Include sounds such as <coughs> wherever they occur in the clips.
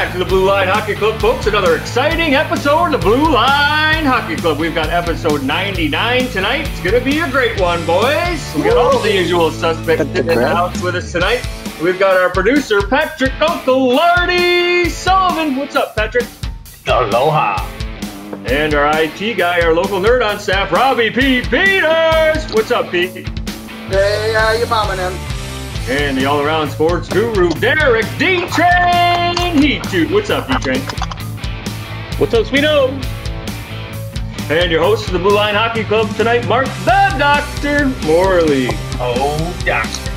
back to the Blue Line Hockey Club, folks. Another exciting episode of the Blue Line Hockey Club. We've got episode 99 tonight. It's going to be a great one, boys. We got all the usual suspects in the house with us tonight. We've got our producer, Patrick Uncle Lardy Sullivan. What's up, Patrick? Aloha. And our IT guy, our local nerd on staff, Robbie P. Peters. What's up, Pete? Hey, how you bombing him? And the all-around sports guru, Derek D-Train Heat What's up, D-Train? What's up, Sweeto? And your host of the Blue Line Hockey Club tonight, Mark the Doctor Morley. Oh, Doctor.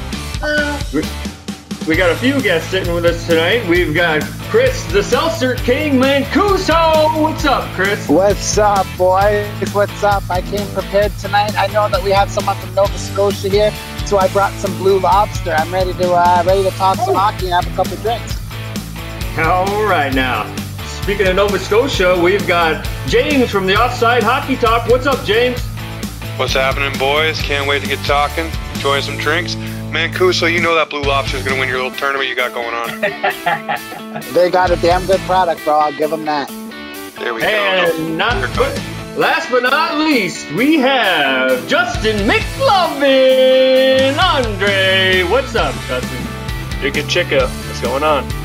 We, we got a few guests sitting with us tonight. We've got Chris the Seltzer King Mancuso. What's up, Chris? What's up, boys? What's up? I came prepared tonight. I know that we have someone from Nova Scotia here, so I brought some blue lobster. I'm ready to uh, ready to talk some hockey and have a couple drinks. All right, now. Speaking of Nova Scotia, we've got James from the Offside Hockey Talk. What's up, James? What's happening, boys? Can't wait to get talking, enjoying some drinks. Mancuso, you know that Blue Lobster is going to win your little tournament you got going on. <laughs> They got a damn good product, bro. I'll give them that. There we go. And not but last but not least, we have Justin McLovin. Andre, what's up, Justin? Chica Chica. What's going on?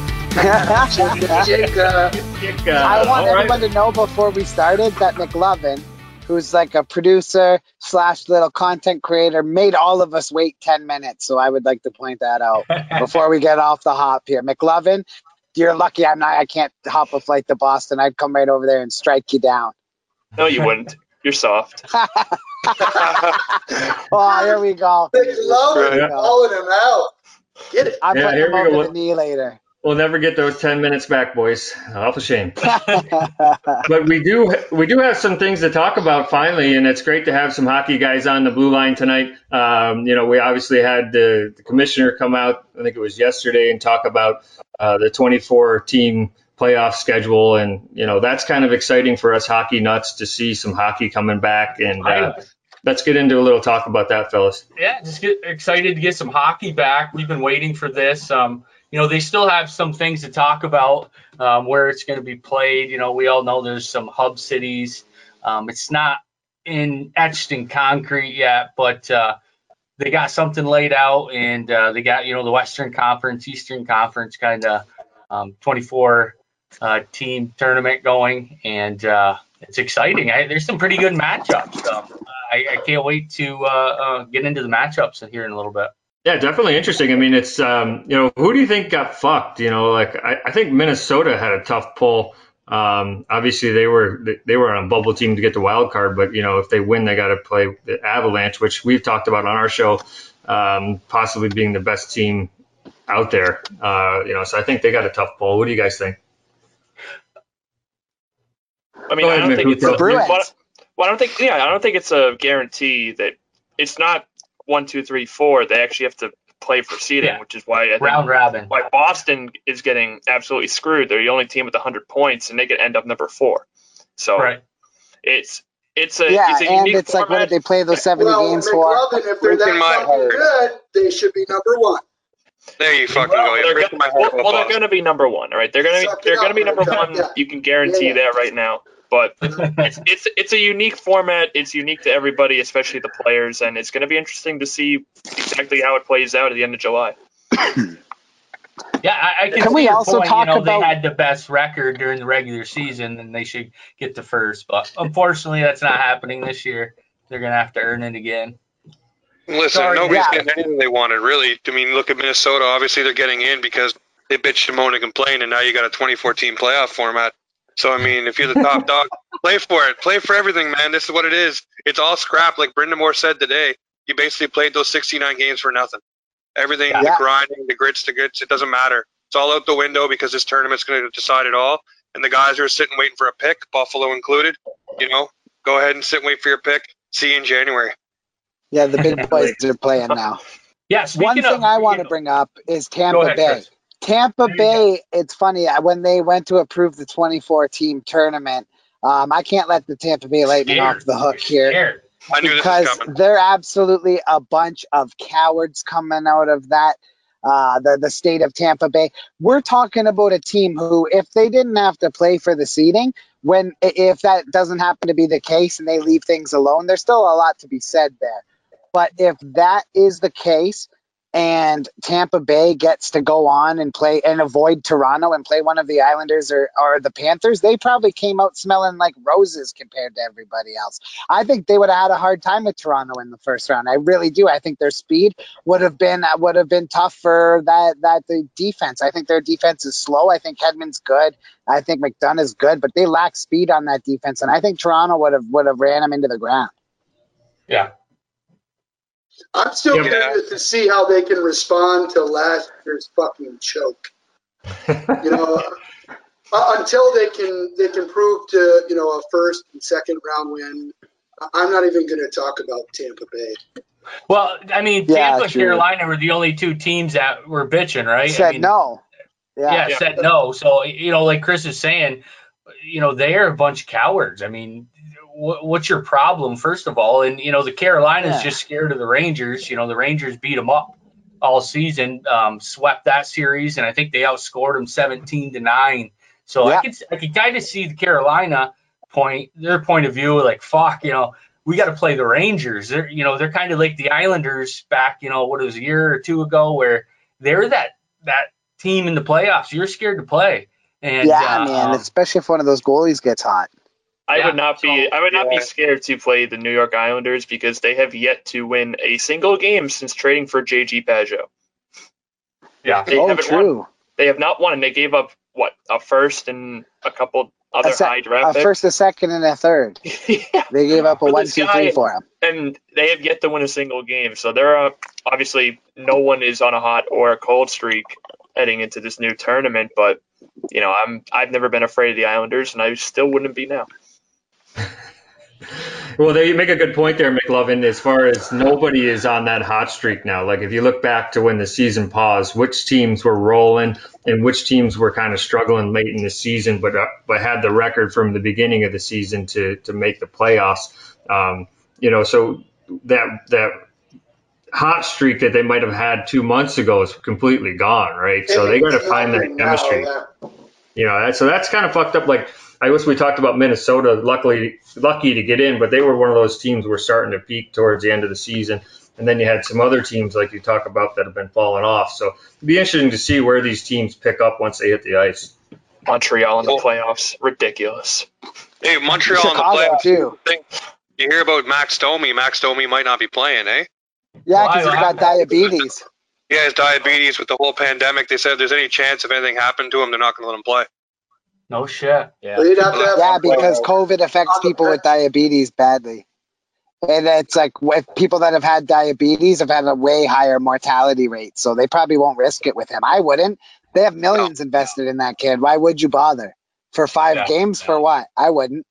Chica. Kick, uh, I want all right. everyone to know before we started that McLovin, who's like a producer slash little content creator, made all of us wait 10 minutes. So I would like to point that out <laughs> before we get off the hop here. McLovin, you're lucky I'm not I can't hop a flight to Boston. I'd come right over there and strike you down. No, you wouldn't. You're soft. <laughs> oh, here we go. Big love Right. calling him out. Get it. I'm Yeah, putting here him we over go. the knee later. We'll never get those 10 minutes back, boys. Awful shame. <laughs> but we do we do have some things to talk about finally, and it's great to have some hockey guys on the blue line tonight. Um, you know, we obviously had the, the commissioner come out, I think it was yesterday, and talk about uh, the 24 team playoff schedule, and you know that's kind of exciting for us hockey nuts to see some hockey coming back. And uh, let's get into a little talk about that, fellas. yeah, just get excited to get some hockey back. We've been waiting for this. Um, you know, they still have some things to talk about um, where it's going to be played. You know, we all know there's some hub cities. Um, it's not in etched in concrete yet, but uh, they got something laid out, and uh, they got you know the Western Conference, Eastern Conference kind of um, 24 uh, team tournament going, and uh, it's exciting. I, there's some pretty good matchups. Um, I, I can't wait to uh, uh, get into the matchups here in a little bit. Yeah, definitely interesting. I mean, it's um, you know, who do you think got fucked? You know, like I, I think Minnesota had a tough pull. Um, obviously, they were they were on a bubble team to get the wild card, but you know, if they win, they got to play the Avalanche, which we've talked about on our show, um, possibly being the best team out there. Uh, you know, so I think they got a tough pull. What do you guys think? I mean, Go I don't think it's a, Mancuso. Bruins. well, well, I don't think. Yeah, I don't think it's a guarantee that it's not one, two, three, four. They actually have to play for seeding, Yeah. which is why I think Round robin. why Boston is getting absolutely screwed. They're the only team with 100 points, and they could end up number four. So Right. it's it's a yeah, it's a and unique it's like what did they play those 70 Well, games for? If they're that my fucking good, they should be number one. There you fucking Well, go. They're gonna, my well, well, they're going to be number one. All right, they're going to Suck they're going to be number one. yeah. You can guarantee Yeah. that right now. But <laughs> it's it's it's a unique format. It's unique to everybody, especially the players, and it's going to be interesting to see exactly how it plays out at the end of July. <coughs> Yeah, I, I can, Can see we also point. talk you know, about- they had the best record during the regular season, and they should get the first. But unfortunately, that's not happening this year. They're gonna have to earn it again. Listen, Sorry, nobody's yeah. getting anything they wanted, really. I mean, look at Minnesota. Obviously, they're getting in because they bitched, moaned, and complained, and now you got a 2014 playoff format. So, I mean, if you're the top dog, play for it. Play for everything, man. This is what it is. It's all scrap, like Brendan Moore said today. You basically played those 69 games for nothing. Everything, the grinding, the grits, the grits, it doesn't matter. It's all out the window because this tournament's going to decide it all. And the guys who are sitting waiting for a pick, Buffalo included, you know, go ahead and sit and wait for your pick. See you in January. Yeah, the big <laughs> boys are playing now. Yeah. Speaking One of, thing I want to speaking bring up is Tampa ahead, Bay. Chris. Tampa Bay, it's funny uh, when they went to approve the 24 team tournament. Um, I can't let the Tampa Bay Lightning Scared. off the hook here Scared. I knew this because they're absolutely a bunch of cowards coming out of that uh, the the state of Tampa Bay. We're talking about a team who, if they didn't have to play for the seeding, when if that doesn't happen to be the case and they leave things alone, there's still a lot to be said there. But if that is the case, and Tampa Bay gets to go on and play and avoid Toronto and play one of the Islanders or, or the Panthers, they probably came out smelling like roses compared to everybody else. I think they would have had a hard time with Toronto in the first round. I really do. I think their speed would have been uh, would have been tough for that that the defense. I think their defense is slow. I think Hedman's good. I think McDonagh is good, but they lack speed on that defense, and I think Toronto would have would have ran them into the ground. Yeah. I'm still Yeah. curious to see how they can respond to last year's fucking choke. You know, <laughs> uh, until they can they can prove to you know a first and second round win. I- I'm not even going to talk about Tampa Bay. Well, I mean, Yeah, Tampa, true. Carolina were the only two teams that were bitching, right? Said I mean, no. Yeah, Yeah. said no. So you know, like Chris is saying, you know, they are a bunch of cowards. I mean, wh- what's your problem, first of all? And you know, the Carolinas Yeah. just scared of the Rangers. You know, the Rangers beat them up all season, um, swept that series, and I think they outscored them seventeen to nine. So Yeah. I could I could kind of see the Carolina point their point of view, like fuck, you know. We got to play the Rangers. They're, you know, they're kind of like the Islanders back, you know, what it was a year or two ago, where they're that that team in the playoffs. You're scared to play. And yeah, uh, man. Especially if one of those goalies gets hot. I Yeah, would not be so- I would not Yeah. be scared to play the New York Islanders because they have yet to win a single game since trading for JG Pageau. yeah, They oh, haven't true. They have not won, and they gave up what a first and a couple other A sec- high A draft picks. first, a second, and a third. <laughs> Yeah. They gave up a For one, two, guy- three for him. and they have yet to win a single game. So they're uh, obviously no one is on a hot or a cold streak heading into this new tournament. But you know, I'm I've never been afraid of the Islanders, and I still wouldn't be now. <laughs> Well, they make a good point there, McLovin, as far as nobody is on that hot streak now. Like if you look back to when the season paused, which teams were rolling and which teams were kind of struggling late in the season, but uh, but had the record from the beginning of the season to to make the playoffs. Um, you know, so that that hot streak that they might have had two months ago is completely gone, right? So they got to find that chemistry. You know, that, so that's kind of fucked up. Like I wish we talked about Minnesota. Luckily, lucky to get in, but they were one of those teams who were starting to peak towards the end of the season. And then you had some other teams like you talk about that have been falling off. So it'd be interesting to see where these teams pick up once they hit the ice. Montreal in the playoffs, ridiculous. Hey, Montreal in the playoffs. too. You hear about Max Domi? Max Domi might not be playing, eh? Yeah, because Why- he's got diabetes. Yeah, has diabetes with the whole pandemic. They said if there's any chance if anything happened to him, they're not going to let him play. No shit. Yeah. They'd have have Yeah, because COVID affects people with diabetes badly. And it's like if people that have had diabetes have had a way higher mortality rate, so they probably won't risk it with him. I wouldn't. They have millions invested in that kid. Why would you bother? For five Yeah, games? yeah. For what? I wouldn't.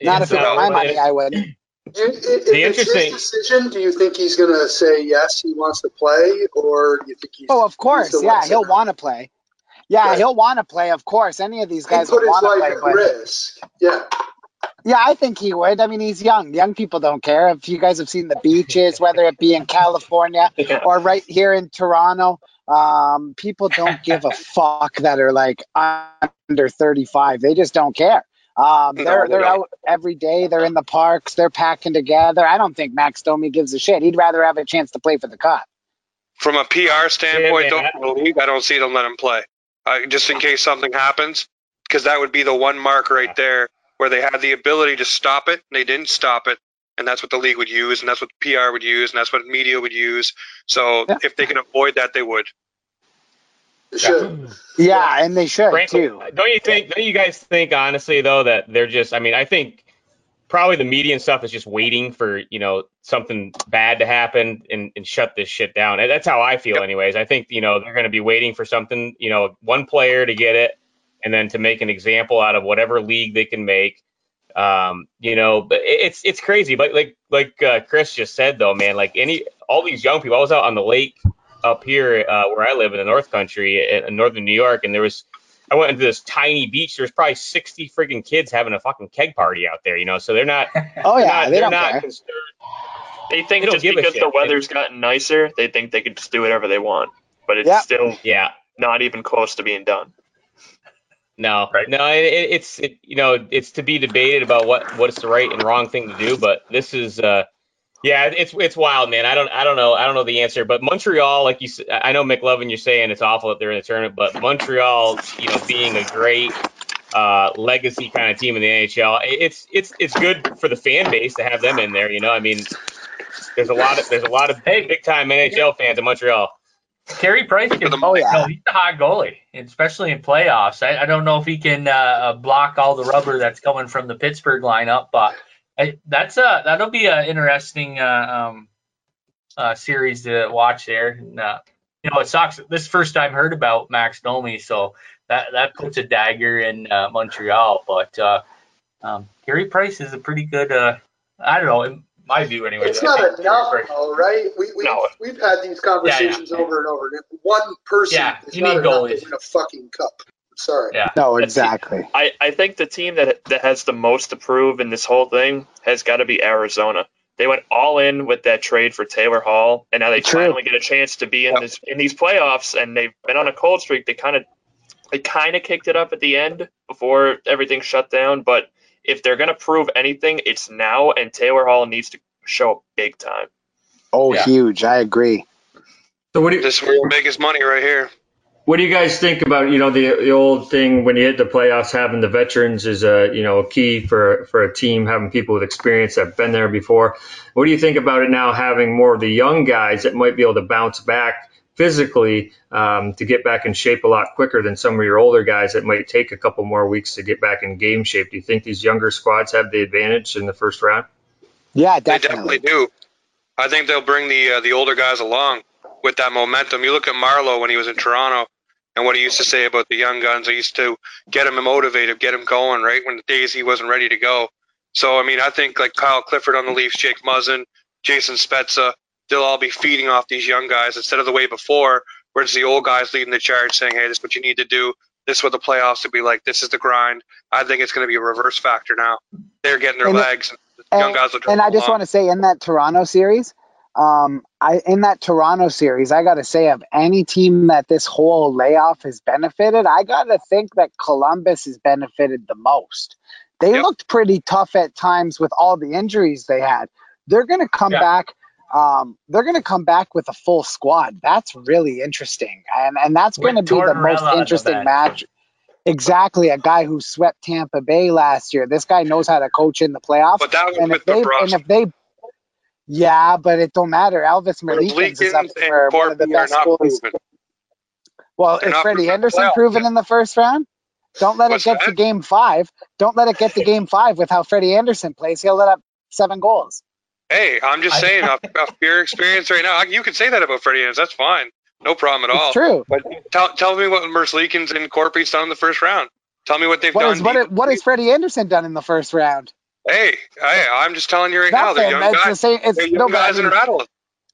Not if it So, were my uh, money, I wouldn't. Do you- if The it's interesting- his decision, do you think he's going to say yes, he wants to play, or do you think he's? Oh, of course. still Yeah, he'll want to play. Yeah, Right. he'll want to play. Of course, any of these He guys put will his want to life play. at But risk. Yeah. yeah, I think he would. I mean, he's young. Young people don't care. If you guys have seen the beaches, whether it be in California <laughs> Yeah. or right here in Toronto, um, people don't give a fuck that are like under 35. They just don't care. Um, they're they they're out every day. They're in the parks. They're packing together. I don't think Max Domi gives a shit. He'd rather have a chance to play for the cup. From a PR standpoint, Yeah, man, though, for the league, I don't see them let him play. Uh, just in case something happens, because that would be the one mark right there where they had the ability to stop it, and they didn't stop it. And that's what the league would use, and that's what PR would use, and that's what media would use. So Yeah. if they can avoid that, they would. They should. Yeah, and they should Frankly, too. don't you think? Don't you guys think honestly though that they're just? I mean, I think probably the media and stuff is just waiting for you know something bad to happen and, and shut this shit down. And that's how I feel, Yep. anyways. I think you know they're going to be waiting for something, you know, one player to get it, and then to make an example out of whatever league they can make. Um, you know, but it's it's crazy. But like like uh, Chris just said though, man, like any all these young people. I was out on the lake up here uh, where I live in the North Country in, in northern New York, and there was I went into this tiny beach. There's probably 60 freaking kids having a fucking keg party out there, you know. So they're not. <laughs> Oh they're yeah, not, they they're don't care. concerned. They think They don't just give a because the weather's gotten nicer, they think they can just do whatever they want. but it's Yep. still Yeah. not even close to being done. No, Right. no, it, it- it's it, you know it's to be debated about what what is the right and wrong thing to do, but this is uh yeah it's it's wild, man. I don't I don't know I don't know the answer, but Montreal, like you I know McLovin, you're saying it's awful that they're in the tournament, but Montreal, you know, being a great uh legacy kind of team in the NHL, it's it's it's good for the fan base to have them in there. You know, I mean, there's a lot of there's a lot of Hey. big time NHL fans in Montreal. Carey Price can. Oh, yeah. no, he's a hot goalie, especially in playoffs. I, I don't know if he can uh, uh, block all the rubber that's coming from the Pittsburgh lineup, but I, that's uh that'll be an interesting uh, um, uh, series to watch there. And, uh, you know, it sucks. This first time heard about Max Domi, so that that puts a dagger in uh, Montreal. But uh, um, Carey Price is a pretty good. Uh, I don't know, in my view anyway. It's not enough, though, right? We, we, No. we've had these conversations over and over. And One person Yeah, is you not need to win a fucking cup. Sorry. Yeah. No, exactly. I, I think the team that that has the most to prove in this whole thing has got to be Arizona. They went all in with that trade for Taylor Hall, and now they True. finally get a chance to be in this in these playoffs. And they've been on a cold streak. They kind of they kind of kicked it up at the end before everything shut down. But if they're gonna prove anything, it's now. And Taylor Hall needs to show up big time. Oh, Yeah. huge. I agree. So what do you, This is where you make his money right here. What do you guys think about you know the the old thing when you hit the playoffs having the veterans is a you know a key for for a team having people with experience that've been there before. What do you think about it now having more of the young guys that might be able to bounce back physically um, to get back in shape a lot quicker than some of your older guys that might take a couple more weeks to get back in game shape? Do you think these younger squads have the advantage in the first round? Yeah, They definitely. definitely do. I think they'll bring the uh, the older guys along with that momentum. You look at Marlowe when he was in Toronto and what he used to say about the young guns. I used to get him motivated, get him going, right? When the days he wasn't ready to go. So I mean, I think like Kyle Clifford on the Leafs, Jake Muzzin, Jason Spezza, they'll all be feeding off these young guys instead of the way before, where it's the old guys leading the charge, saying, "Hey, this is what you need to do. This is what the playoffs will be like. This is the grind." I think it's going to be a reverse factor now. They're getting their And- legs. And young and- guys will And I just along. want to say in that Toronto series, um, I in that Toronto series, I got to say of any team that this whole layoff has benefited, I got to think that Columbus has benefited the most. They Yep. looked pretty tough at times with all the injuries they had. They're going to come Yeah. back. Um, they're going to come back with a full squad. That's really interesting, and and that's going to be the most interesting match. Exactly, a guy who swept Tampa Bay last year. This guy knows how to coach in the playoffs But that was and with if they and if they yeah, but it don't matter. Elvis Merzlikins is up for one of the best not goalies. Well, They're is Freddie proven Henderson proven yet. in the first round? Don't let What's it get that? to game five. Don't let it get to game five with how Freddie Andersen plays. He'll let up seven goals. Hey, I'm just saying, off, <laughs> off your experience right now, you can say that about Freddie Andersen. That's fine. No problem at all. It's true. But tell, tell me what Merzlikins and Corpy's done in the first round. Tell me what they've What done. is what, is- what has Freddie Andersen done in the first round? Hey, hey, I'm just telling you right now, they're Nothing. young It's the guys. same. It's They're young no, but I guys mean, and rattle.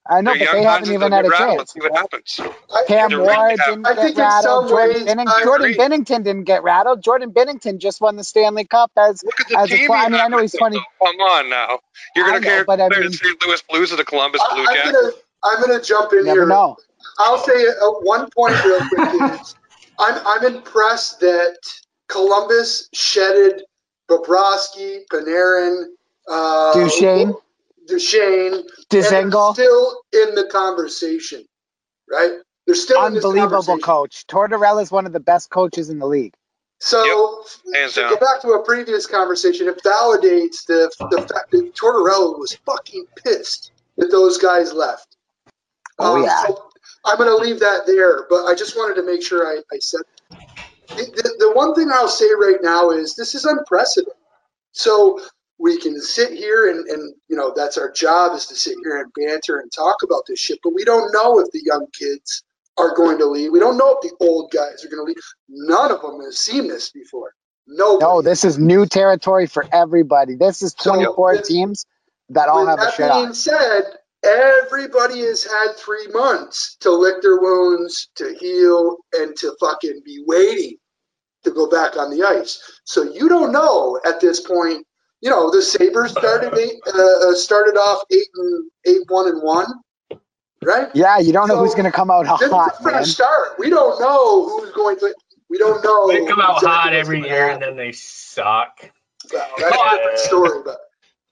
I know, They're but they haven't even had a get chance. Let's see what happens. I, Cam Ward didn't I get think rattled. some Jordan, ways, Binning- Jordan agree. Binnington didn't get rattled. Jordan Binnington just won the Stanley Cup as Look at the As a team. pl- I mean, I know he's with 20 them, though. Come on now. You're going to know, care but I mean- the St. Louis Blues or the Columbus I, Blue I'm Jackets? gonna I'm gonna jump in never here. know. I'll say uh, one point real quick I'm I'm impressed that Columbus shedded Bobrovsky, Panarin, uh, Duchene, Duchene, and Dzingel, still in the conversation, right? They're still in this unbelievable coach. Tortorella is one of the best coaches in the league. So Hands to down. go back to a previous conversation, it validates the the fact that Tortorella was fucking pissed that those guys left. Oh, yeah. so I'm going to leave that there, but I just wanted to make sure I, I said. The, the, one thing I'll say right now is this is unprecedented. So we can sit here and, and you know that's our job is to sit here and banter and talk about this shit, but we don't know if the young kids are going to leave. We don't know if the old guys are going to leave. None of them have seen this before. Nobody. No, this is new territory for everybody. This is 24 with- teams that all have a that being shot. said, everybody has had three months to lick their wounds, to heal, and to fucking be waiting to go back on the ice. So you don't know at this point. You know the Sabres started <laughs> eight, uh, uh, started off eight and eight one and one. right? Yeah, you don't know who's going to come out This is hot, a man. fresh start. We don't know who's going to. We don't know. They come out exactly hot every gonna year and then they suck. Well, that's a different story, but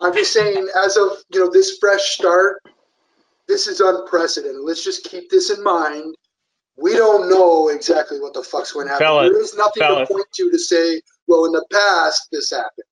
I'm just saying, as of you know, this fresh start, this is unprecedented. Let's just keep this in mind. We don't know exactly what the fuck's going to happen. Fellas, there is nothing fellas. to point to to say, well, in the past this happened.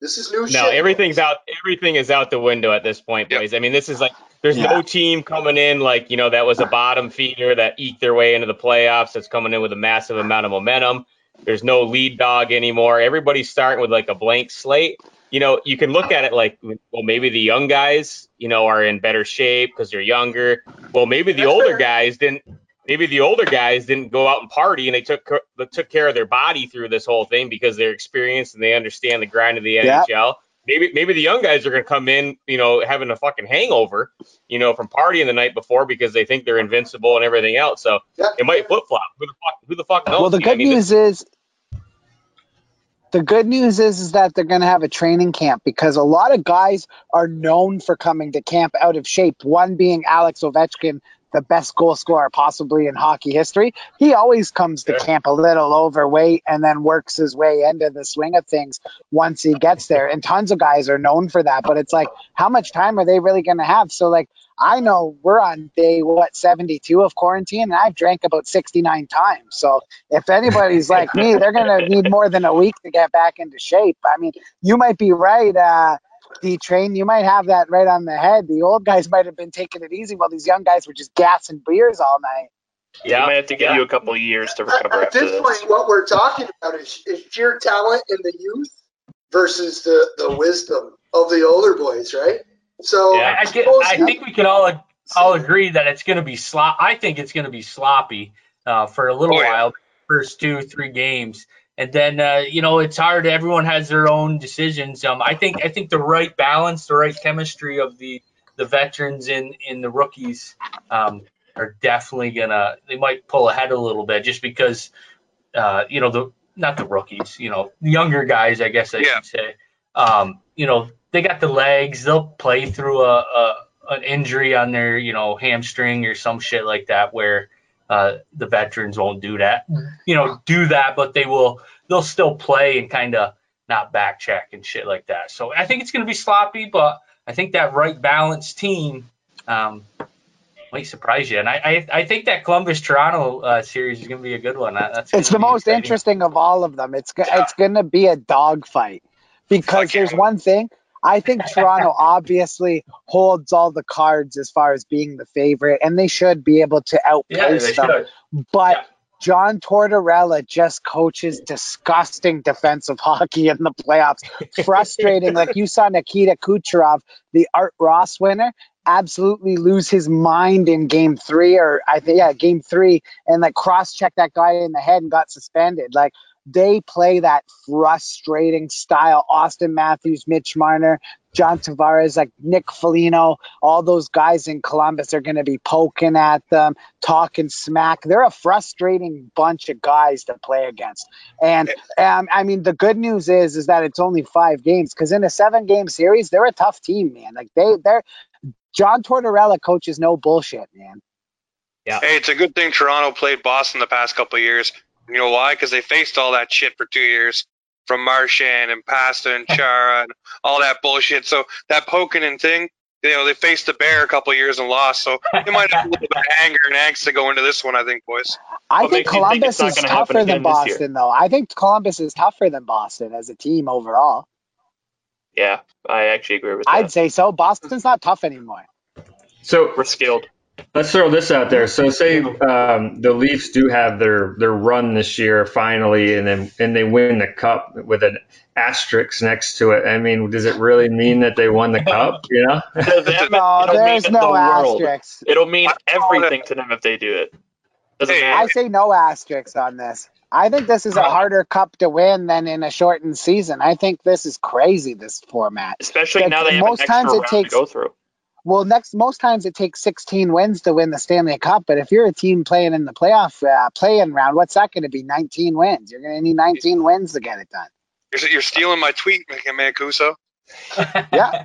This is new shit. No, everything's out. Everything is out the window at this point, Yep. boys. I mean, this is like there's Yeah. no team coming in like you know that was a bottom feeder that eked their way into the playoffs. That's coming in with a massive amount of momentum. There's no lead dog anymore. Everybody's starting with like a blank slate. You know, you can look at it like, well, maybe the young guys, you know, are in better shape because they're younger. Well, maybe the That's older fair. guys didn't. Maybe the older guys didn't go out and party and they took they took care of their body through this whole thing because they're experienced and they understand the grind of the. NHL maybe maybe the young guys are going to come in, you know, having a fucking hangover, you know, from partying the night before because they think they're invincible and everything else. So it might flip flop. Who the fuck? Who the fuck knows? Well, the dude? I good mean, news is the good news is is that they're going to have a training camp because a lot of guys are known for coming to camp out of shape. One being Alex Ovechkin, the best goal scorer possibly in hockey history. He always comes to Yeah. camp a little overweight and then works his way into the swing of things once he gets there. And tons of guys are known for that. But it's like, how much time are they really going to have? So like. I know we're on day what 72 of quarantine and I've drank about 69 times. So if anybody's <laughs> like me, they're going to need more than a week to get back into shape. I mean, you might be right, uh, D Train. You might have that right on the head. The old guys might have been taking it easy while these young guys were just gassing beers all night. Yeah, Yeah, I might have to give yeah. you a couple of years to At, recover at after this this. point, what we're talking about is, is sheer talent in the youth versus the, the wisdom of the older boys, right? So Yeah. I, I, get, I think we can all all agree that it's going to be slop. I think it's going to be sloppy uh, for a little Oh, yeah. while, first two three games, and then uh, you know it's hard. Everyone has their own decisions. Um, I think I think the right balance, the right chemistry of the the veterans and in the rookies um, are definitely gonna. They might pull ahead a little bit just because uh, you know the not the rookies, you know, the younger guys, I guess I Yeah. should say. Um, you know, they got the legs. They'll play through a, a an injury on their, you know, hamstring or some shit like that, where uh, the veterans won't do that. You know, do that, but they will. They'll still play and kind of not backcheck and shit like that. So I think it's going to be sloppy, but I think that right balanced team um, might surprise you. And I, I, I think that Columbus Toronto uh, series is going to be a good one. That's It's the most exciting. interesting of all of them. It's go- it's going to be a dogfight because Fuck yeah. there's one thing. I think Toronto <laughs> obviously holds all the cards as far as being the favorite, and they should be able to Yeah, outpace they them. should. But Yeah. John Tortorella just coaches disgusting defensive <laughs> hockey in the playoffs. Frustrating. like you saw Nikita Kucherov, the Art Ross winner, absolutely lose his mind in game three, or I think, yeah, game three, and like cross check that guy in the head and got suspended. Like they play that frustrating style. Auston Matthews, Mitch Marner, John Tavares, like Nick Foligno, all those guys in Columbus are going to be poking at them, talking smack. They're a frustrating bunch of guys to play against. And um, I mean, the good news is is that it's only five games because in a seven game series, they're a tough team, man. Like they, they're John Tortorella coaches no bullshit, man. Yeah. Hey, it's a good thing Toronto played Boston the past couple of years. You know why? Because they faced all that shit for two years from Marchand and Pasta and Chara and all that bullshit. So that Pokenin thing, you know, they faced the Bear a couple of years and lost. So they might have a little bit of anger and angst to go into this one, I think, boys. I What think makes you think Columbus is tougher than again this year? Boston, though. I think Columbus is tougher than Boston as a team overall. Yeah, I actually agree with that. I'd say so. Boston's not tough anymore. So We're skilled. Let's throw this out there. So say um, the Leafs do have their their run this year finally, and then and they win the cup with an asterisk next to it. I mean, does it really mean that they won the cup? You know? <laughs> Them, No, it'll there's mean no the world. asterisks. It'll mean I call it- everything to them if they do it. Hey. I say no asterisks on this. I think this is a harder cup to win than in a shortened season. I think this is crazy, this format. Especially Like, now they have most an extra times it takes- to go through. Well, next most times it takes 16 wins to win the Stanley Cup, but if you're a team playing in the playoff uh, play-in round, what's that going to be? 19 wins. You're going to need 19 wins to get it done. You're, you're stealing my tweet, Mancuso. <laughs> Yeah,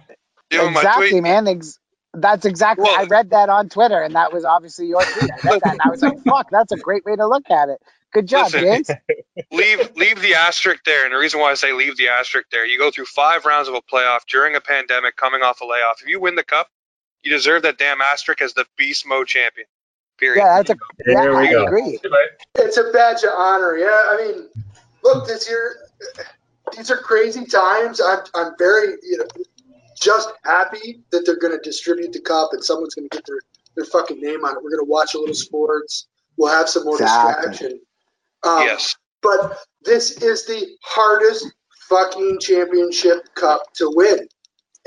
Stealing my exactly, tweet. man. Ex- That's exactly. Well- I read that on Twitter, and that was obviously your tweet. I read that, and I was like, "Fuck, that's a great way to look at it." Good job, Listen. James. <laughs> leave leave the asterisk there. And the reason why I say leave the asterisk there, you go through five rounds of a playoff during a pandemic, coming off a layoff. If you win the cup, you deserve that damn asterisk as the beast mode champion. Period. Yeah, that's a. Yeah, There we I go. agree. It's a badge of honor. Yeah, I mean, look, this year, these are crazy times. I'm, I'm very, you know, just happy that they're going to distribute the cup and someone's going to get their, their fucking name on it. We're going to watch a little sports. We'll have some more Exactly. distraction. Um, yes. But this is the hardest fucking championship cup to win.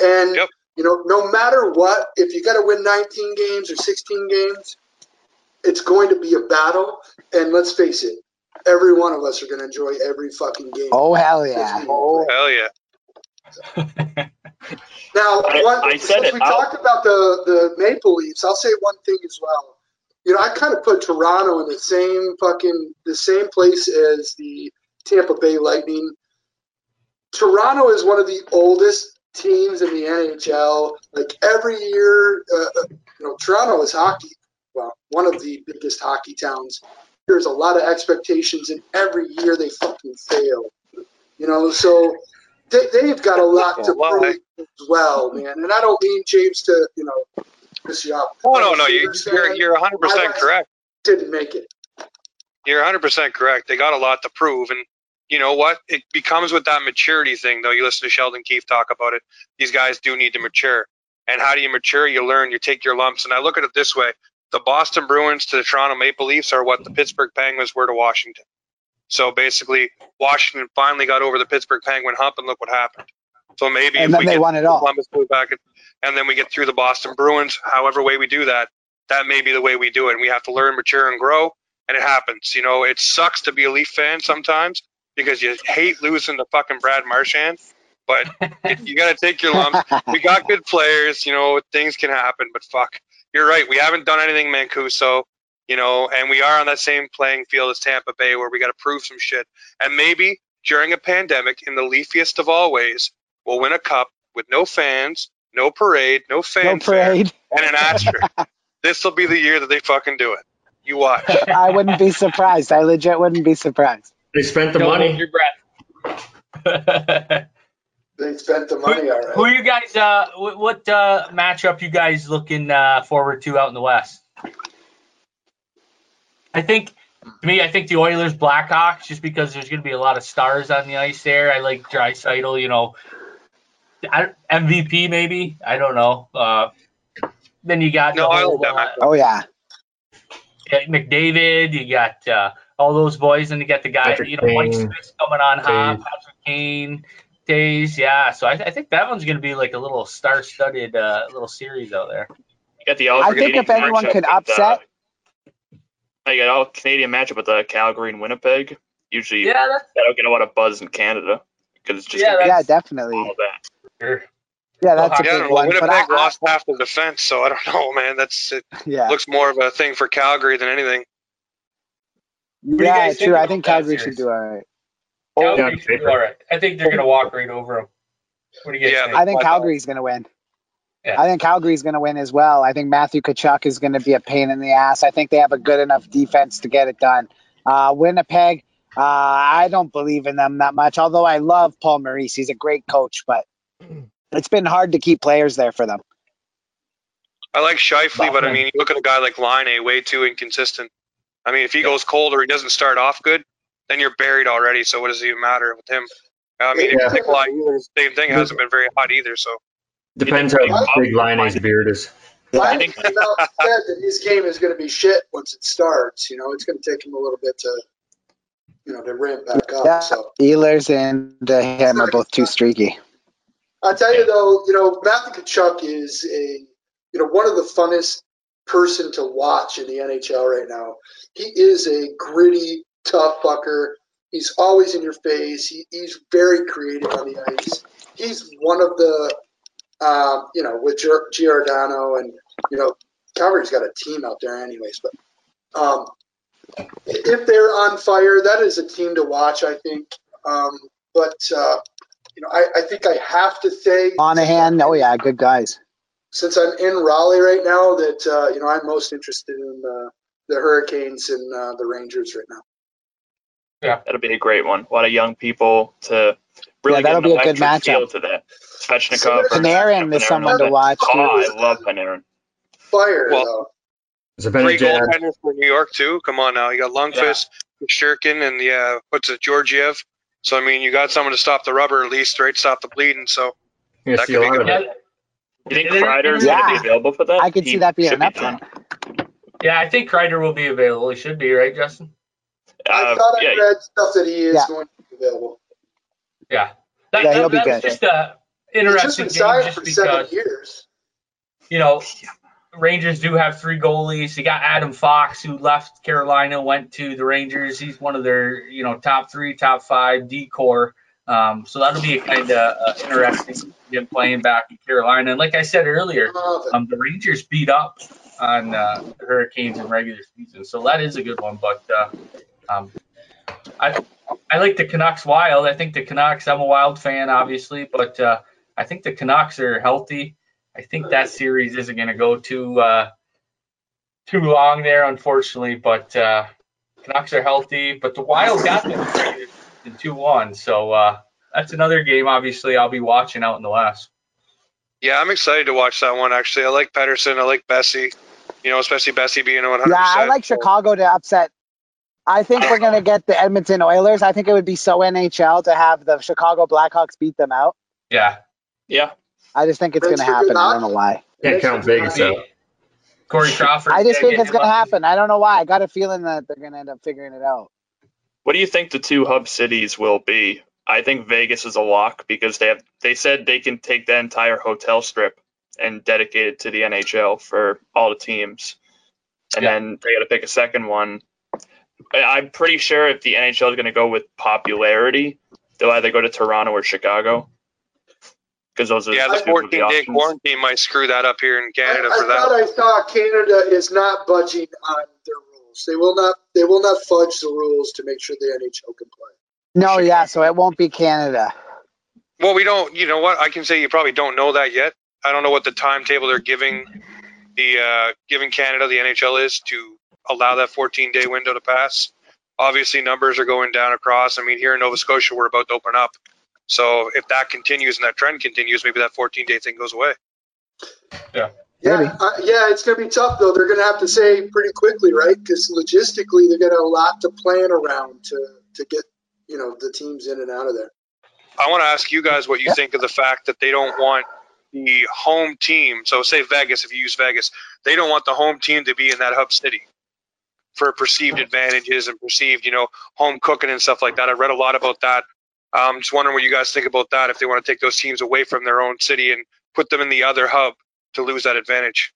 And, Yep. You know, no matter what, if you got to win 19 games or 16 games, it's going to be a battle. And let's face it, every one of us are going to enjoy every fucking game. Oh hell yeah! Oh hell yeah. <laughs> Now, I- one, I said since it. we I'll- talked about the, the Maple Leafs, I'll say one thing as well. You know, I kind of put Toronto in the same fucking the same place as the Tampa Bay Lightning. Toronto is one of the oldest teams in the NHL. Like every year, uh, you know, Toronto is hockey. Well, one of the biggest hockey towns. There's a lot of expectations, and every year they fucking fail. You know, so they, they've got a lot to prove as well, man. And I don't mean James to, you know, piss you off. Oh, no, no, you, you're, you're 100 percent correct. didn't make it. You're 100% correct. They got a lot to prove. And you know what? It becomes with that maturity thing, though. You listen to Sheldon Keefe talk about it. These guys do need to mature. And how do you mature? You learn, you take your lumps. And I look at it this way the Boston Bruins to the Toronto Maple Leafs are what the Pittsburgh Penguins were to Washington. So basically, Washington finally got over the Pittsburgh Penguin hump, and look what happened. So maybe And if then we they get won it all. Columbus back, and, and then we get through the Boston Bruins, however way we do that, that may be the way we do it. And we have to learn, mature, and grow and it happens. You know, it sucks to be a Leaf fan sometimes because you hate losing to fucking Brad Marchand, but you got to take your lumps. <laughs> We got good players, you know, things can happen, but fuck, you're right. We haven't done anything, Mancuso, you know, and we are on that same playing field as Tampa Bay where we got to prove some shit. And maybe during a pandemic, in the leafiest of all ways, we'll win a cup with no fans, no parade, no no fanfare, parade. and an asterisk. <laughs> this will be the year that they fucking do it. You watch. I wouldn't be surprised. I legit wouldn't be surprised. They spent the Don't hold money. your breath. <laughs> They spent the money all Who are you guys? Uh, what uh, matchup you guys looking uh, forward to out in the West? I think, to me, I think the Oilers Blackhawks, just because there's going to be a lot of stars on the ice there. I like Draisaitl, you know, I, MVP maybe. I don't know. Uh, then you got No, the whole, uh. Oh yeah. yeah, McDavid. You got uh, all those boys, and you get the guy, Patrick you know, Mike Kane, Smith's coming on hot. Toews. Patrick Kane, Days, yeah. So I, I think that one's going to be like a little star-studded uh, little series out there. You got the I think if anyone matchup could with, uh, upset- you got all Canadian matchup with uh, Calgary and Winnipeg. Usually, Yeah, that's that'll get a lot of buzz in Canada because it's just Yeah, be Yeah, definitely. all that. sure. Yeah, that's a Yeah, I big one. Winnipeg But I, I, lost half the defense, so I don't <laughs> know, man. That's it. yeah, Looks more of a thing for Calgary than anything. Do you yeah, guys think true. I think Calgary should do all right. Calgary yeah, should do all right. I think they're going to walk right over them. What do you guys Yeah, think? I think I thought- Calgary's going to win. Yeah. I think Calgary's going to win as well. I think Matthew Tkachuk is going to be a pain in the ass. I think they have a good enough defense to get it done. Uh, Winnipeg, uh, I don't believe in them that much. Although I love Paul Maurice, he's a great coach, but it's been hard to keep players there for them. I like Scheifele, but I mean, you look at a guy like Laine, way too inconsistent. I mean, if he goes cold or he doesn't start off good, then you're buried already. So what does it even matter with him? I mean, if Yeah. you think Laine, same thing hasn't been very hot either. So Depends how big Liney's beard is. I think- think <laughs> said that his game is going to be shit once it starts. You know, it's going to take him a little bit to, you know, to ramp back up. Yeah. So Ehlers and uh, him are both too streaky. I tell you though, you know, Matthew Tkachuk is a, you know, one of the funnest person to watch in the NHL right now. He is a gritty, tough fucker. He's always in your face. He, he's very creative on the ice. He's one of the, um, you know, with Gior- Giordano and you know, Calgary's got a team out there anyways. But um, if they're on fire, that is a team to watch. I think. Um, but uh, you know, I, I think I have to say Monahan, oh yeah, good guys. Since I'm in Raleigh right now, that uh, you know I'm most interested in the the Hurricanes and uh, the Rangers right now. Yeah, that'll be a great one. A lot of young people to really Yeah, that'll get an be a good electric matchup. feel to that. Svechnikov. Panarin is someone to watch. Oh, I love Panarin. Fire Well, though. Great Zibanejad. goaltenders for New York too. Come on now, you got Lundqvist, Shesterkin, and yeah, what's it, Georgiev. So I mean, you got someone to stop the rubber at least, right? Stop the bleeding. So You That could be lot of good. It. You think Yeah. Kreider's Yeah. going to be available for that? I could He see that being should an be done. upset. Yeah, I think Kreider will be available. He should be, right, Justin? I Uh, thought I yeah, read stuff that he is Yeah. going to be available. Yeah. That, Yeah, that- he'll be that's good. just a He's just interesting been game signed just for seven years. you know, Rangers do have three goalies. You got Adam Fox, who left Carolina, went to the Rangers. He's one of their, you know, top three, top five D core. Um, so that'll be kind of uh, interesting him playing back in Carolina. And like I said earlier, um, the Rangers beat up on uh, the Hurricanes in regular season, so that is a good one. But uh, um, I I like the Canucks wild. I think the Canucks. I'm a Wild fan, obviously, but uh, I think the Canucks are healthy. I think that series isn't going to go too uh, too long there, unfortunately. But uh, Canucks are healthy, but the Wild got them in two one. So uh, that's another game. Obviously, I'll be watching out in the West. yeah, I'm excited to watch that one. Actually, I like Pettersson. I like Bessie. You know, especially Bessie being 100. Yeah, I like Chicago to upset. I think we're gonna get the Edmonton Oilers. I think it would be so NHL to have the Chicago Blackhawks beat them out. Yeah. yeah. I just think it's gonna happen. I don't know why. Can't count Vegas out. Corey Crawford. I just think it's gonna happen. I don't know why. I got a feeling that they're gonna end up figuring it out. What do you think the two hub cities will be? I think Vegas is a lock because they have they said they can take the entire hotel strip and dedicate it to the NHL for all the teams. And Yeah. then they got to pick a second one. I- I'm pretty sure if the NHL is going to go with popularity, they'll either go to Toronto or Chicago. Because those are Yeah, the the two of 14 day options. quarantine might screw that up here in Canada I for that. thought I saw Canada is not budging on their rules. They will not. They will not fudge the rules to make sure the NHL can play. No, yeah, so it won't be Canada. Well, we don't. You know what? I can say you probably don't know that yet. I don't know what the timetable they're giving the uh, giving Canada the NHL is to allow that 14 day window to pass. Obviously, numbers are going down across. I mean, here in Nova Scotia, we're about to open up. So if that continues and that trend continues, maybe that 14 day thing goes away. Yeah, Maybe. uh, yeah, it's going to be tough though. They're going to have to say pretty quickly, right? Because logistically, they're got a lot to plan around to to get you know the teams in and out of there. I want to ask you guys what you Yeah. think of the fact that they don't want the home team. So, say Vegas, if you use Vegas, they don't want the home team to be in that hub city for perceived advantages and perceived, you know, home cooking and stuff like that. I read a lot about that. I'm just wondering what you guys think about that. If they want to take those teams away from their own city and put them in the other hub to lose that advantage.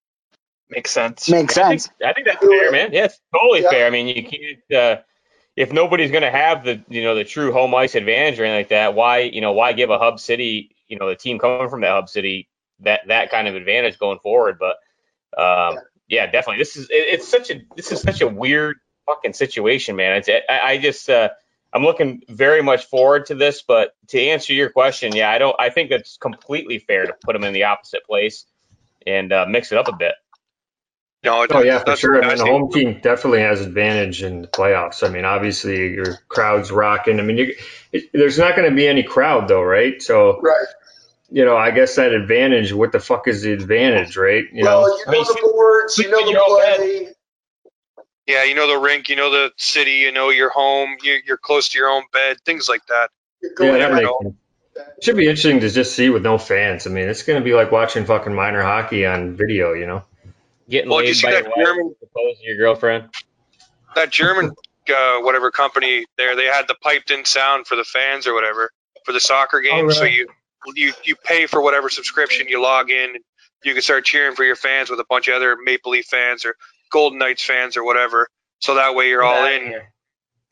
Makes sense. Makes I think, sense. I think that's fair, man. Yeah, it's totally Yeah. fair. I mean, you can't uh, if nobody's going to have the you know the true home ice advantage or anything like that. Why you know why give a hub city you know the team coming from that hub city that that kind of advantage going forward? But um, yeah, definitely. This is it, it's such a this is such a weird fucking situation, man. It's I, I just uh, I'm looking very much forward to this. But to answer your question, yeah, I don't. I think that's completely fair to put them in the opposite place and uh, mix it up a bit. No, Oh yeah, for that's sure. I I mean, the home team definitely has advantage in the playoffs. I mean, obviously your crowd's rocking. I mean, you, it, there's not going to be any crowd though, right? So Right. you know, I guess that advantage. What the fuck is the advantage, right? You well, know, you I mean, know the boards, you know sleep in your own the bed. play. Yeah, you know the rink, you know the city, you know your home, you, you're close to your own bed, things like that. You're yeah, going that never makes know. sense. It should be interesting to just see with no fans. I mean, it's going to be like watching fucking minor hockey on video. You know. Getting Well, did you laid see by that your German- as opposed to your girlfriend. that German <laughs> uh, whatever company there, they had the piped in sound for the fans or whatever for the soccer games. So really? you you you pay for whatever subscription, you log in, and you can start cheering for your fans with a bunch of other Maple Leaf fans or Golden Knights fans or whatever. So that way you're all in,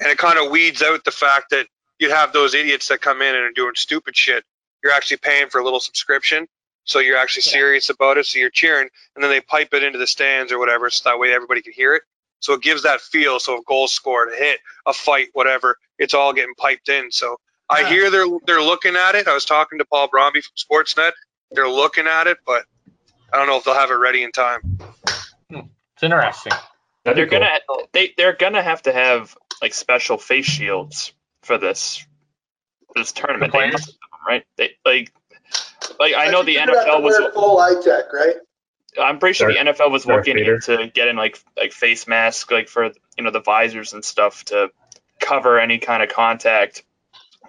and it kind of weeds out the fact that you have those idiots that come in and are doing stupid shit. You're actually paying for a little subscription, so you're actually Yeah. serious about it. So you're cheering, and then they pipe it into the stands or whatever, so that way everybody can hear it. So it gives that feel. So a goal scored, a hit, a fight, whatever, it's all getting piped in. So I hear they're they're looking at it. I was talking to Paul Bromby from Sportsnet. They're looking at it, but I don't know if they'll have it ready in time. Hmm. It's interesting. That'd They're cool. gonna they they're gonna have to have like special face shields for this this tournament, The They players? must have them, right? They like like I know the you're gonna have to NFL was wear full eye tech, right? I'm pretty sure the NFL was Darth looking Vader. into getting like like face masks like for you know the visors and stuff to cover any kind of contact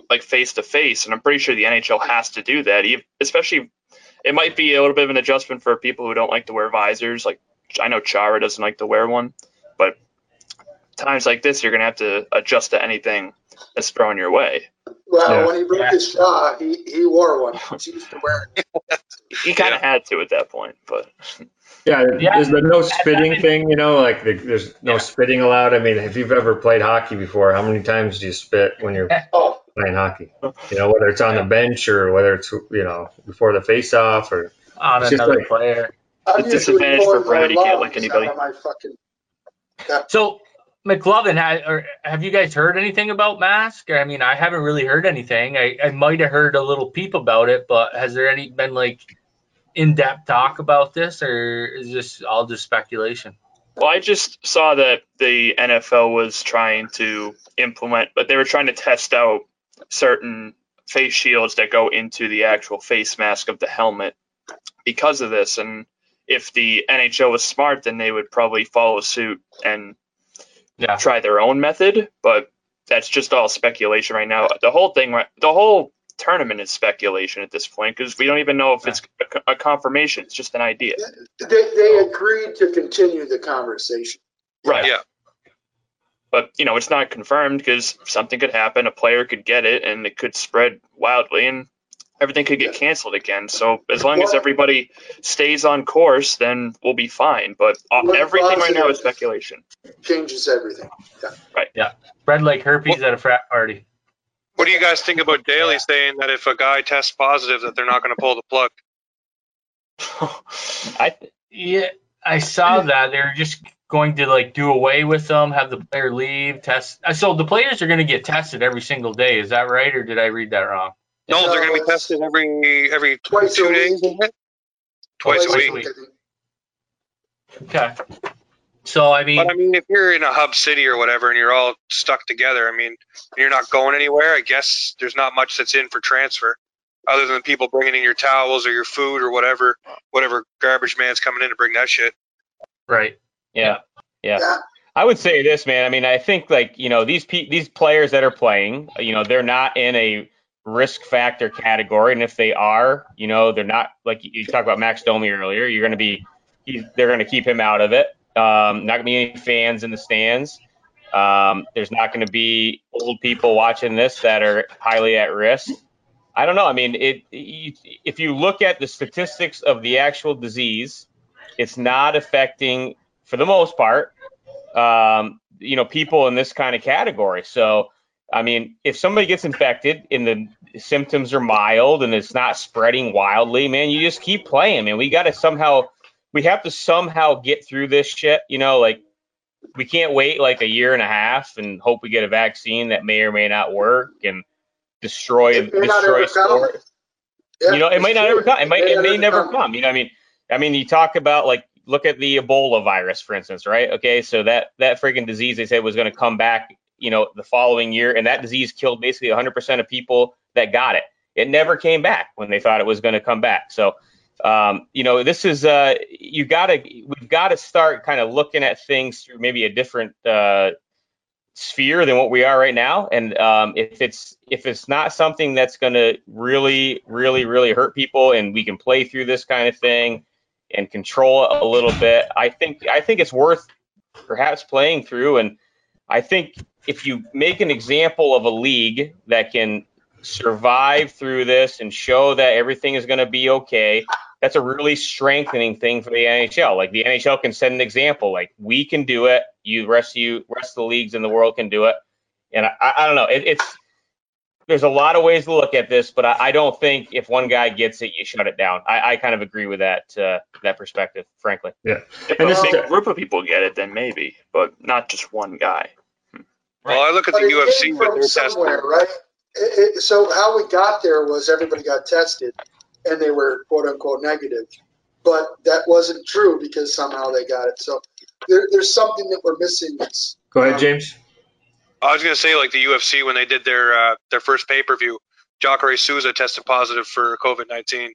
like face to face and I'm pretty sure the NHL has to do that especially it might be a little bit of an adjustment for people who don't like to wear visors like I know Chara doesn't like to wear one but times like this you're going to have to adjust to anything that's thrown your way Well, Yeah. when he broke Yeah. his jaw, he, he wore one. He used to wear it. <laughs> he kind of had to at that point but <laughs> Yeah, Yeah. there's the no spitting thing, you know, like the, there's no Yeah. spitting allowed. I mean, if you've ever played hockey before, how many times do you spit when you're Oh, playing hockey? You know, whether it's on the bench or whether it's, you know, before the face off or On another like- player. I'm It's usually disadvantage for pulling Brad, he can't lungs lick anybody. my fucking. So McLovin, have you guys heard anything about Mask? I mean, I haven't really heard anything. I, I might have heard a little peep about it, but has there any been like in-depth talk about this, or is this all just speculation? Well, I just saw that the NFL was trying to implement, but they were trying to test out certain face shields that go into the actual face mask of the helmet because of this. And if the NHL was smart, then they would probably follow suit and Yeah. try their own method. But that's just all speculation right now. The whole thing, the whole tournament is speculation at this point because we don't even know if it's a, a confirmation. It's just an idea. They, they agreed to continue the conversation. Right. Yeah. But you know, it's not confirmed because something could happen. A player could get it, and it could spread wildly, and everything could get canceled again. So as long as everybody stays on course, then we'll be fine. But uh, everything right now is speculation. Changes everything. Right. Yeah. Spread like herpes at a frat party. What do you guys think about Daly saying that if a guy tests positive, that they're not going to pull the plug? <laughs> I Yeah, I saw that they're just going to like do away with them, have the player leave, test. uh, So the players are going to get tested every single day. Is that right, or did I read that wrong? No, they're going to be tested every every Twice a two week. days, isn't it? Twice, Twice a a week. week. Okay. So I mean, But I mean, if you're in a hub city or whatever, and you're all stuck together, I mean, you're not going anywhere. I guess there's not much that's in for transfer, other than people bringing in your towels or your food or whatever, whatever garbage man's coming in to bring that shit. right. yeah, yeah. Yeah. I would say this, man. I mean, I think like you know these pe- these players that are playing, you know, they're not in a risk factor category, and if they are, you know, they're not like you talked about Max Domi earlier. You're going to be, they're going to keep him out of it. Um, not going to be any fans in the stands. Um, there's not going to be old people watching this that are highly at risk. I don't know. I mean, it, you, if you look at the statistics of the actual disease, it's not affecting, for the most part, um, you know, people in this kind of category. So, I mean, if somebody gets infected in the symptoms are mild and it's not spreading wildly, man, you just keep playing, man. We got to somehow, we have to somehow get through this shit. You know, like we can't wait like a year and a half and hope we get a vaccine that may or may not work and destroy It destroy ever come. sport Yeah, you know, it might not ever come. It might, it may never come. You know, I mean, I mean, you talk about like, look at the Ebola virus, for instance, right? Okay, so that that freaking disease they said was going to come back, you know, the following year, and that disease killed basically 100% of people that got it. It never came back when they thought it was going to come back. So, um, you know, this is uh, you got to we've got to start kind of looking at things through maybe a different uh, sphere than what we are right now. And um, if it's if it's not something that's going to really, really, really hurt people, and we can play through this kind of thing and control it a little bit, I think I think it's worth perhaps playing through. And I think if you make an example of a league that can survive through this and show that everything is going to be okay, that's a really strengthening thing for the NHL. Like the NHL can set an example, like we can do it. You rest you rest of the leagues in the world can do it. And I, I don't know. It, it's there's a lot of ways to look at this, but I, I don't think if one guy gets it, you shut it down. I, I kind of agree with that uh, that perspective, frankly. If And a this is- big group of people get it, then maybe, but not just one guy. Well, I look at But the it UFC came with from their testing. somewhere, right? It, it, so how we got there was everybody got tested, and they were quote unquote negative. but that wasn't true because somehow they got it. So there, there's something that we're missing. That's, Go ahead, um, James. I was gonna say like the UFC when they did their uh, their first pay per view, Jacare Souza tested positive for COVID nineteen,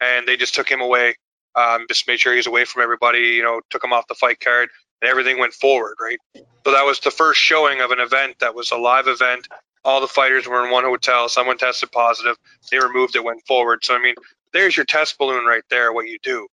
and they just took him away. Um, just made sure he's away from everybody. You know, took him off the fight card, and everything went forward. Right. So that was the first showing of an event that was a live event. All the fighters were in one hotel. Someone tested positive. They removed it, went forward. So I mean, there's your test balloon right there. What you do,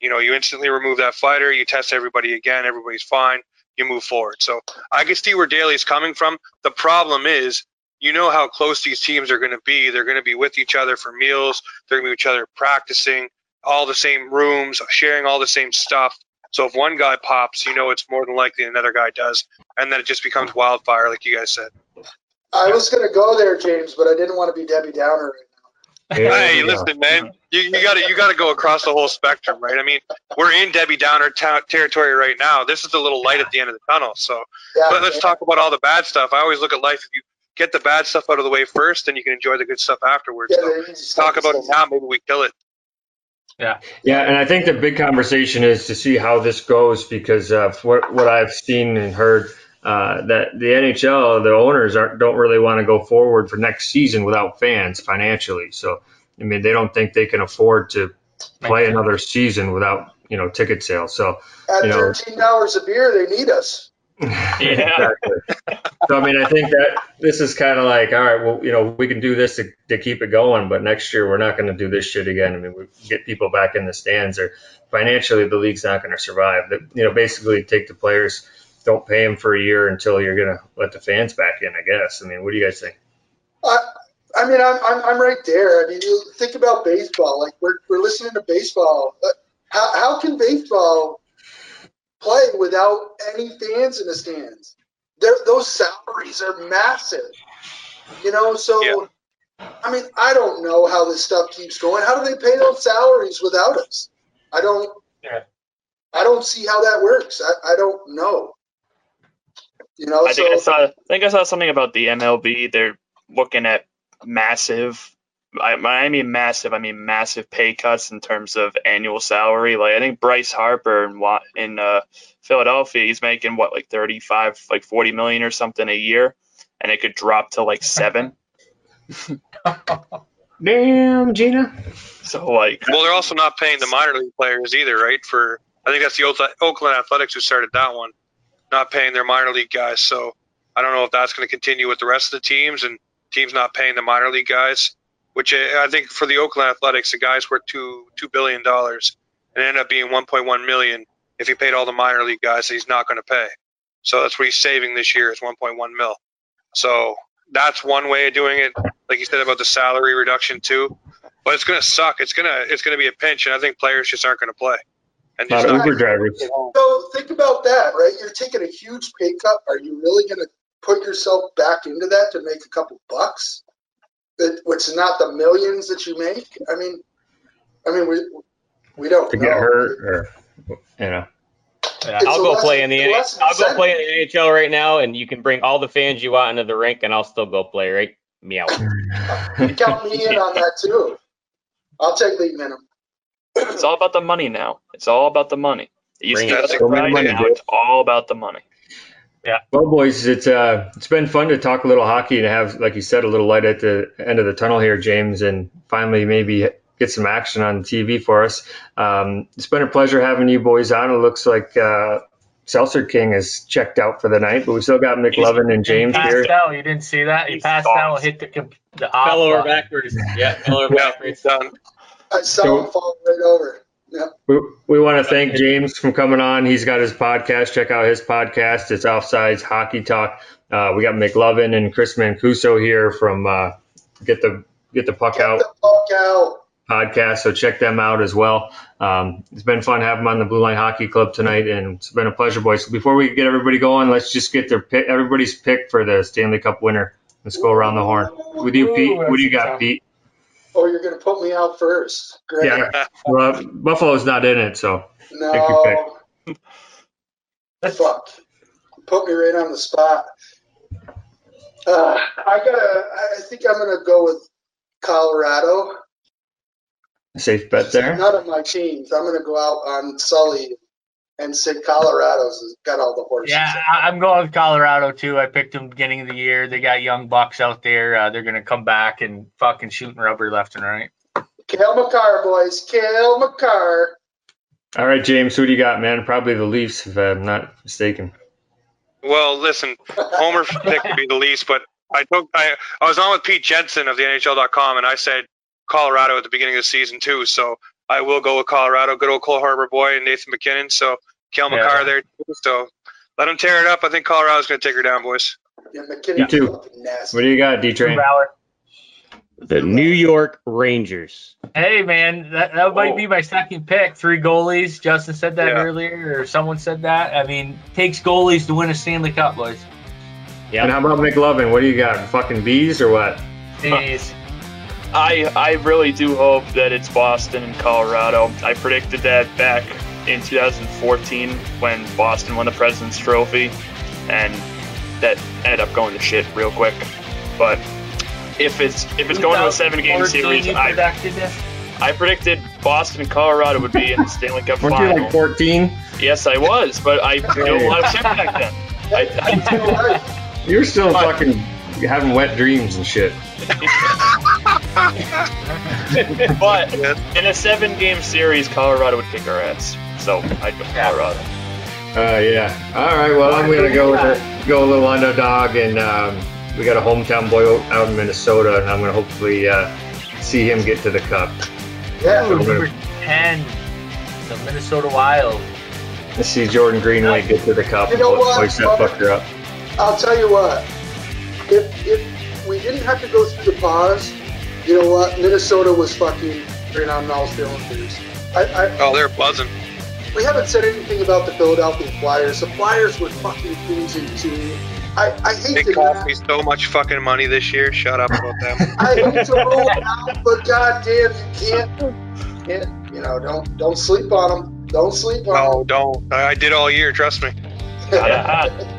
you know, you instantly remove that fighter. You test everybody again. Everybody's fine. You move forward. So I can see where Daly's coming from. The problem is, you know how close these teams are going to be. They're going to be with each other for meals. They're going to be with each other practicing, all the same rooms, sharing all the same stuff. So if one guy pops, you know it's more than likely another guy does, and then it just becomes wildfire, like you guys said. I was going to go there, James, but I didn't want to be Debbie Downer. Right now. hey, listen, man, you, you got to you got to go across the whole spectrum, right? I mean, we're in Debbie Downer ta- territory right now. This is the little light at the end of the tunnel. So Yeah, but let's talk about all the bad stuff. I always look at life if you get the bad stuff out of the way first, then you can enjoy the good stuff afterwards. Yeah, so the easy stuff talk about it now. Maybe we kill it. Yeah, Yeah. and I think the big conversation is to see how this goes because of what what I've seen and heard uh, that the NHL, the owners aren't don't really want to go forward for next season without fans financially. So I mean, they don't think they can afford to play another season without you know ticket sales. So At you know- thirteen dollars a beer, they need us. Exactly. So I mean, I think that this is kind of like, all right, well, you know, we can do this to, to keep it going, but next year we're not going to do this shit again. I mean, we get people back in the stands, or financially the league's not going to survive. The, you know, basically take the players, don't pay them for a year until you're going to let the fans back in. I guess. I mean, what do you guys think? I, I mean, I'm, I'm, I'm right there. I mean, you think about baseball. Like we're, we're listening to baseball. Uh, How, how can baseball play without any fans in the stands? They're, those salaries are massive. You know, so Yeah. I mean, I don't know how this stuff keeps going. How do they pay those salaries without us? I don't. Yeah. I don't see how that works. I, I don't know. You know, I so think I saw. I think I saw something about the MLB. They're looking at massive. I, when I mean massive, I mean massive pay cuts in terms of annual salary. Like I think Bryce Harper in in uh, Philadelphia, he's making what like thirty five, like forty million or something a year, and it could drop to like seven. <laughs> Damn, Gina. So like, Well, they're also not paying the minor league players either, right? For I think that's the Oakland Athletics who started that one, not paying their minor league guys. So I don't know if that's going to continue with the rest of the teams and teams not paying the minor league guys. Which I I think for the Oakland Athletics, the guys worth two two billion dollars and it ended up being 1.1 million if he paid all the minor league guys that he's not going to pay. So that's what he's saving this year is 1.1 mil. So that's one way of doing it. Like you said about the salary reduction too, but it's going to suck. It's gonna it's going to be a pinch, and I think players just aren't going to play. And A lot just of not- Uber drivers. So think about that, right? You're taking a huge pay cut. Are you really going to put yourself back into that to make a couple bucks? That which not the millions that you make. I mean, I mean we we don't To know. get hurt, or you know. Yeah. I'll go less- play in the it's I'll go play in the NHL right now, and you can bring all the fans you want into the rink, and I'll still go play. Right? Meow. <laughs> Count me in on that too. I'll take league minimum. it's all about the money now. It's all about the money. It used Bring to be That's the so much money, now it's all about the money. Well, boys, it's uh, it's been fun to talk a little hockey and have, like you said, a little light at the end of the tunnel here, James, and finally maybe get some action on TV for us. Um, it's been a pleasure having you boys on. It looks like uh, Seltzer King is checked out for the night, but we still got McLovin and He James passed here. out. You didn't see that? He He's passed soft. out, hit the comp- the off Fell over button. backwards. Yeah, fell over <laughs> backwards. done. I saw So- him fall right over. We, we want to thank James from coming on. He's got his podcast. Check out his podcast. It's Offsides Hockey Talk. Uh, we got McLovin and Chris Mancuso here from uh, Get the Get the Puck Get Out. the fuck out. podcast, so check them out as well. Um, it's been fun having them on the Blue Line Hockey Club tonight, and it's been a pleasure, boys. So Before we get everybody going, let's just get their pick, everybody's pick for the Stanley Cup winner. Let's go around the horn. With you, Pete, what do you got, Pete? Oh, you're gonna put me out first. Great. Yeah, well, Buffalo's not in it, so No. Fuck. Put me right on the spot. Uh, I gotta. I think I'm gonna go with Colorado. Safe bet there. None of my teams. I'm going to go out on Sully and said Colorado's got all the horses. Yeah, I- I'm going with Colorado too. I picked them beginning of the year. They got young bucks out there. Uh, they're gonna come back and fucking shooting rubber left and right. Cale Makar, boys. Cale Makar. All right, James, who do you got, man? Probably the Leafs, if I'm not mistaken. Well, listen, Homer <laughs> pick would be the least, but I took I, I was on with Pete Jensen of the NHL.com, and I said Colorado at the beginning of the season too. So I will go with Colorado. Good old Cole Harbour boy and Nathan MacKinnon. So Kel Yeah. Makar there too. So let him tear it up. I think Colorado's going to take her down, boys. Yeah, MacKinnon. You too. nasty. What do you got, D Train? The New York Rangers. Hey man, that, that might Oh. be my second pick. Three goalies. Justin said that Yeah. earlier, or someone said that. I mean, takes goalies to win a Stanley Cup, boys. Yeah. And how about McLovin? What do you got? Fucking bees or what? Jeez. I I really do hope that it's Boston and Colorado. I predicted that back in 2014 when Boston won the President's Trophy, and that ended up going to shit real quick. But if it's if it's going to a seven game series, you I predicted this? I predicted Boston and Colorado would be in the Stanley Cup Weren't you final. like 14? yes, I was, but I knew a lot of shit back then. I, I, <laughs> You're still fucking having wet dreams and shit. <laughs> but in a seven game series, Colorado would kick our ass. So I'd go Colorado. Uh, yeah. All right. Well, I'm gonna go with it, go a little underdog, and um, we got a hometown boy out in Minnesota, and I'm gonna hopefully uh, see him get to the cup. Yeah. Ooh, number 10, the Minnesota Wild. Let's see Jordan Greenway get to the cup. You know and what, Hoist that fucker up. I'll tell you what. If if we didn't have to go through the pause, you know what? Minnesota was fucking right on Miles cylinders. I, I Oh, they're buzzing. we haven't said anything about the Philadelphia Flyers. The Flyers were fucking cruising too. I, I hate They to cost me so much fucking money this year. Shut up about them. <laughs> I hate to rule out, but goddamn, you can't, can't you know, don't don't sleep on them. Don't sleep on No, don't. I I did all year. Trust me. <laughs> <laughs>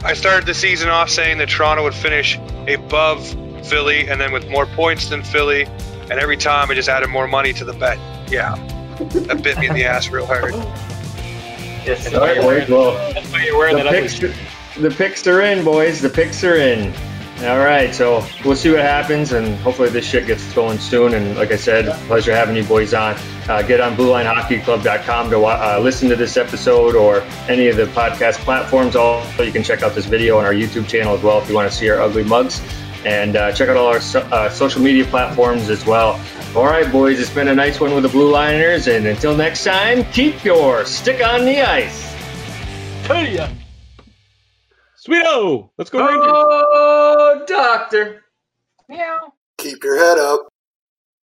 them. I started the season off saying that Toronto would finish above Philly and then with more points than Philly. And every time I just added more money to the bet. Yeah. That bit me in the ass real hard. Yes, All right, boys. Well, That's why you're wearing the that picks, the picks are in, boys. The picks are in. All right, so we'll see what happens, and hopefully this shit gets going soon. And like I said, pleasure having you boys on. Uh, get on BlueLineHockeyClub.com to wa- uh, listen to this episode or any of the podcast platforms. Also, you can check out this video on our YouTube channel as well if you want to see our ugly mugs. And uh, check out all our so- uh, social media platforms as well. All right, boys, it's been a nice one with the Blue Liners, and until next time, keep your stick on the ice. See ya. Sweeto! Let's go Rangers! Doctor. Keep your head up.